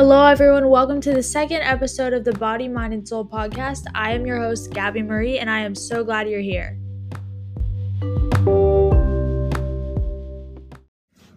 Hello, everyone. Welcome to the second episode of the Body, Mind, and Soul podcast. I am your host, Gabby Marie, and I am so glad you're here.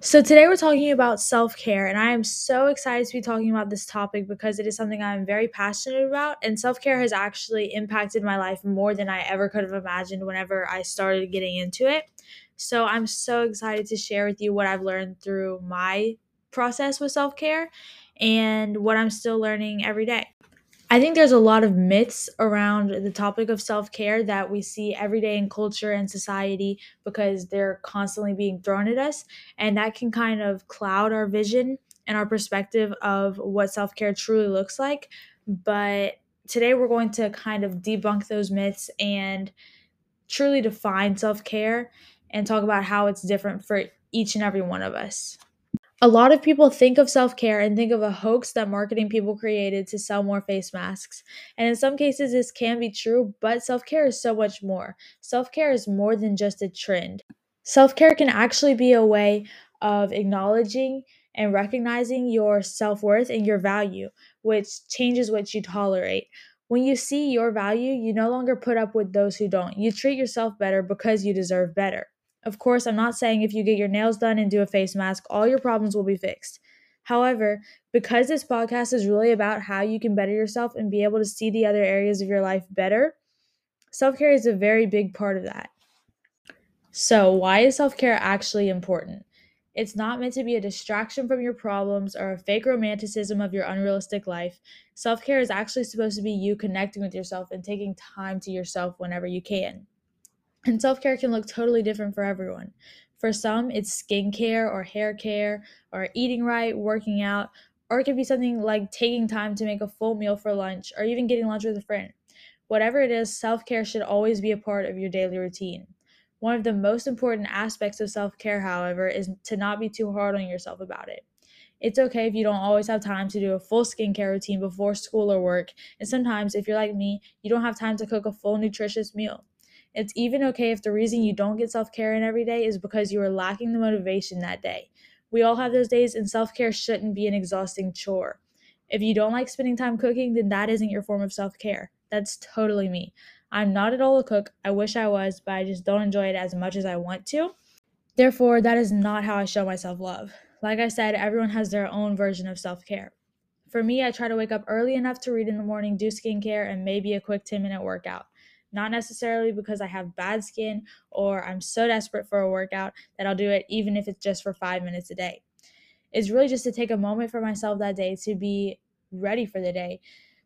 So, today we're talking about self care, and I am so excited to be talking about this topic because it is something I'm very passionate about. And self care has actually impacted my life more than I ever could have imagined whenever I started getting into it. So, I'm so excited to share with you what I've learned through my process with self care and what I'm still learning every day. I think there's a lot of myths around the topic of self care that we see every day in culture and society because they're constantly being thrown at us. And that can kind of cloud our vision and our perspective of what self care truly looks like. But today we're going to kind of debunk those myths and truly define self care and talk about how it's different for each and every one of us. A lot of people think of self care and think of a hoax that marketing people created to sell more face masks. And in some cases, this can be true, but self care is so much more. Self care is more than just a trend. Self care can actually be a way of acknowledging and recognizing your self worth and your value, which changes what you tolerate. When you see your value, you no longer put up with those who don't. You treat yourself better because you deserve better. Of course, I'm not saying if you get your nails done and do a face mask, all your problems will be fixed. However, because this podcast is really about how you can better yourself and be able to see the other areas of your life better, self care is a very big part of that. So, why is self care actually important? It's not meant to be a distraction from your problems or a fake romanticism of your unrealistic life. Self care is actually supposed to be you connecting with yourself and taking time to yourself whenever you can. And self care can look totally different for everyone. For some, it's skincare or hair care or eating right, working out, or it could be something like taking time to make a full meal for lunch or even getting lunch with a friend. Whatever it is, self care should always be a part of your daily routine. One of the most important aspects of self care, however, is to not be too hard on yourself about it. It's okay if you don't always have time to do a full skincare routine before school or work, and sometimes, if you're like me, you don't have time to cook a full nutritious meal. It's even okay if the reason you don't get self care in every day is because you are lacking the motivation that day. We all have those days, and self care shouldn't be an exhausting chore. If you don't like spending time cooking, then that isn't your form of self care. That's totally me. I'm not at all a cook. I wish I was, but I just don't enjoy it as much as I want to. Therefore, that is not how I show myself love. Like I said, everyone has their own version of self care. For me, I try to wake up early enough to read in the morning, do skincare, and maybe a quick 10 minute workout not necessarily because I have bad skin or I'm so desperate for a workout that I'll do it even if it's just for five minutes a day. It's really just to take a moment for myself that day to be ready for the day,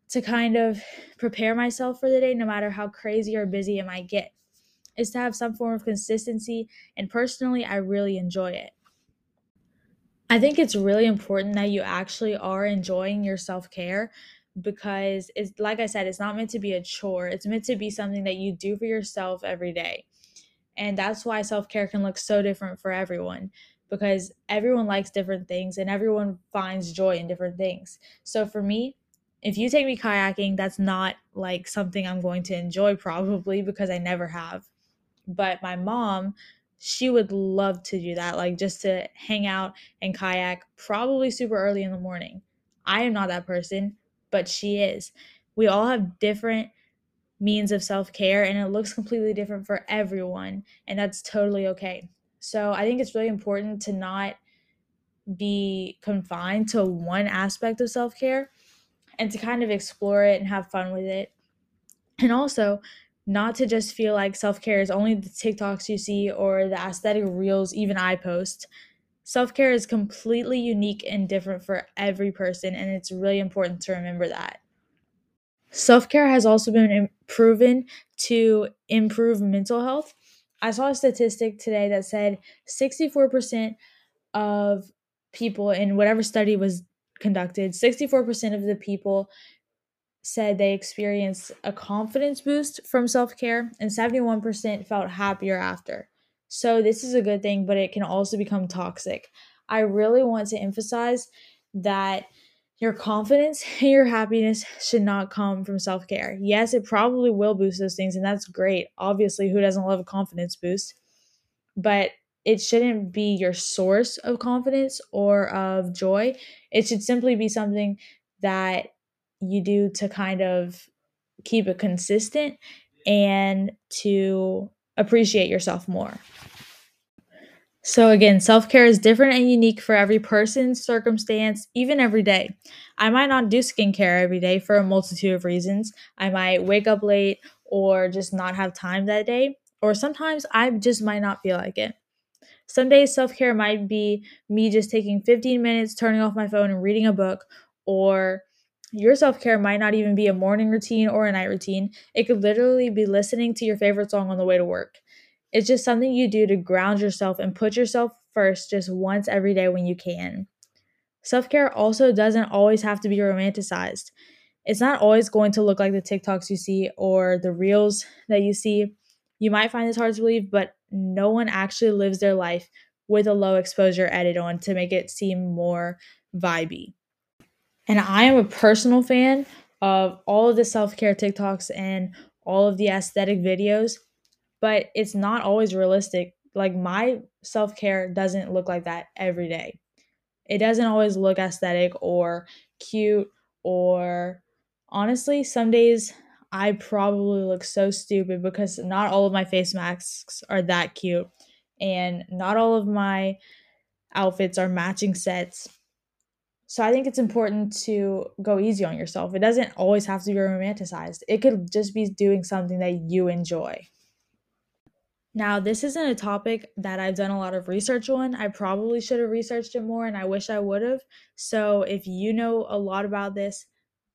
to kind of prepare myself for the day, no matter how crazy or busy it might get. Is to have some form of consistency, and personally, I really enjoy it. I think it's really important that you actually are enjoying your self care because it's like I said, it's not meant to be a chore. It's meant to be something that you do for yourself every day. And that's why self care can look so different for everyone because everyone likes different things and everyone finds joy in different things. So for me, if you take me kayaking, that's not like something I'm going to enjoy probably because I never have. But my mom, she would love to do that, like just to hang out and kayak, probably super early in the morning. I am not that person but she is. We all have different means of self care and it looks completely different for everyone, and that's totally okay. So I think it's really important to not be confined to one aspect of self care and to kind of explore it and have fun with it. And also, not to just feel like self care is only the TikToks you see or the aesthetic reels even I post. Self care is completely unique and different for every person, and it's really important to remember that. Self care has also been proven to improve mental health. I saw a statistic today that said 64% of people in whatever study was conducted, 64% of the people said they experienced a confidence boost from self care, and 71% felt happier after. So this is a good thing, but it can also become toxic. I really want to emphasize that your confidence and your happiness should not come from self care. Yes, it probably will boost those things, and that's great. Obviously, who doesn't love a confidence boost? But it shouldn't be your source of confidence or of joy. It should simply be something that you do to kind of keep it consistent and to appreciate yourself more. So, again, self care is different and unique for every person, circumstance, even every day. I might not do skincare every day for a multitude of reasons. I might wake up late or just not have time that day, or sometimes I just might not feel like it. Some days self care might be me just taking 15 minutes, turning off my phone, and reading a book, or your self care might not even be a morning routine or a night routine. It could literally be listening to your favorite song on the way to work. It's just something you do to ground yourself and put yourself first just once every day when you can. Self care also doesn't always have to be romanticized. It's not always going to look like the TikToks you see or the reels that you see. You might find this hard to believe, but no one actually lives their life with a low exposure edit on to make it seem more vibey. And I am a personal fan of all of the self care TikToks and all of the aesthetic videos, but it's not always realistic. Like my self care doesn't look like that every day. It doesn't always look aesthetic or cute or honestly, some days I probably look so stupid because not all of my face masks are that cute and not all of my outfits are matching sets so I think it's important to go easy on yourself. It doesn't always have to be romanticized. It could just be doing something that you enjoy. Now, this isn't a topic that I've done a lot of research on. I probably should have researched it more and I wish I would have. So, if you know a lot about this,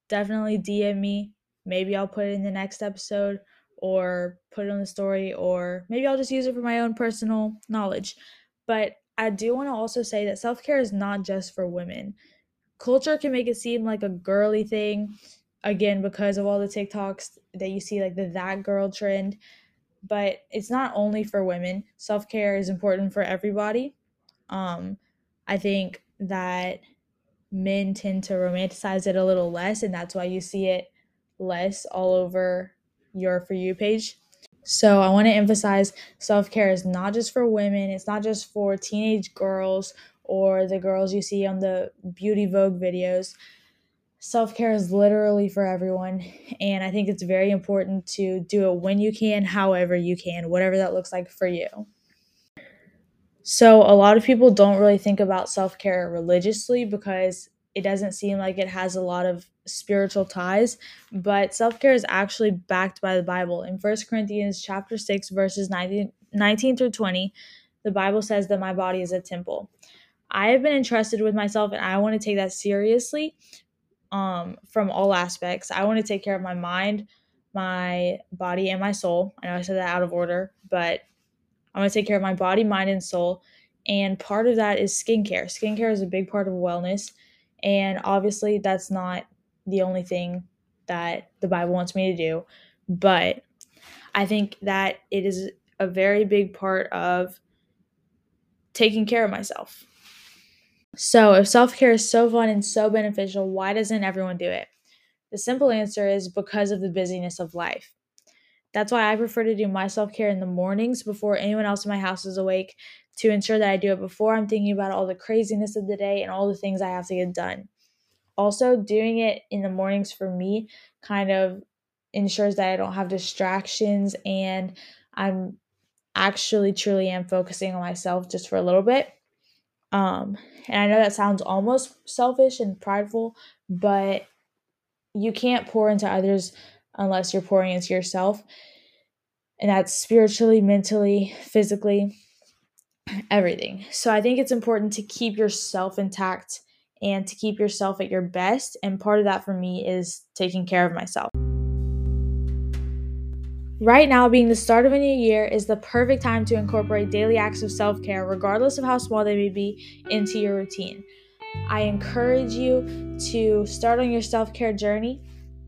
definitely DM me. Maybe I'll put it in the next episode or put it on the story, or maybe I'll just use it for my own personal knowledge. But I do want to also say that self care is not just for women culture can make it seem like a girly thing again because of all the TikToks that you see like the that girl trend. But it's not only for women. Self-care is important for everybody. Um i think that men tend to romanticize it a little less and that's why you see it less all over your for you page. So i want to emphasize self-care is not just for women. It's not just for teenage girls or the girls you see on the beauty vogue videos. Self-care is literally for everyone and i think it's very important to do it when you can however you can whatever that looks like for you. So a lot of people don't really think about self-care religiously because it doesn't seem like it has a lot of spiritual ties but self-care is actually backed by the bible. In 1 corinthians chapter 6 verses 19, 19 through 20 the bible says that my body is a temple I have been entrusted with myself and I want to take that seriously um, from all aspects. I want to take care of my mind, my body, and my soul. I know I said that out of order, but I want to take care of my body, mind, and soul. And part of that is skincare. Skincare is a big part of wellness. And obviously, that's not the only thing that the Bible wants me to do. But I think that it is a very big part of taking care of myself. So, if self care is so fun and so beneficial, why doesn't everyone do it? The simple answer is because of the busyness of life. That's why I prefer to do my self care in the mornings before anyone else in my house is awake to ensure that I do it before I'm thinking about all the craziness of the day and all the things I have to get done. Also, doing it in the mornings for me kind of ensures that I don't have distractions and I'm actually truly am focusing on myself just for a little bit. Um, and I know that sounds almost selfish and prideful, but you can't pour into others unless you're pouring into yourself. And that's spiritually, mentally, physically, everything. So I think it's important to keep yourself intact and to keep yourself at your best. And part of that for me is taking care of myself. Right now, being the start of a new year, is the perfect time to incorporate daily acts of self care, regardless of how small they may be, into your routine. I encourage you to start on your self care journey.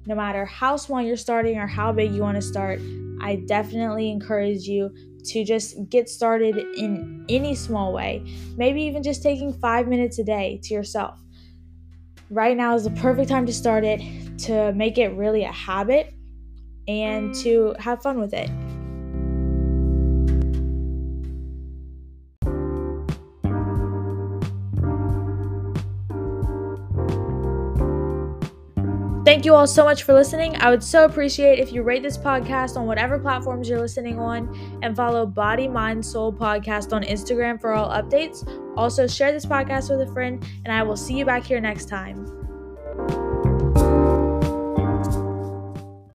No matter how small you're starting or how big you want to start, I definitely encourage you to just get started in any small way. Maybe even just taking five minutes a day to yourself. Right now is the perfect time to start it, to make it really a habit and to have fun with it. Thank you all so much for listening. I would so appreciate if you rate this podcast on whatever platforms you're listening on and follow Body Mind Soul Podcast on Instagram for all updates. Also, share this podcast with a friend, and I will see you back here next time.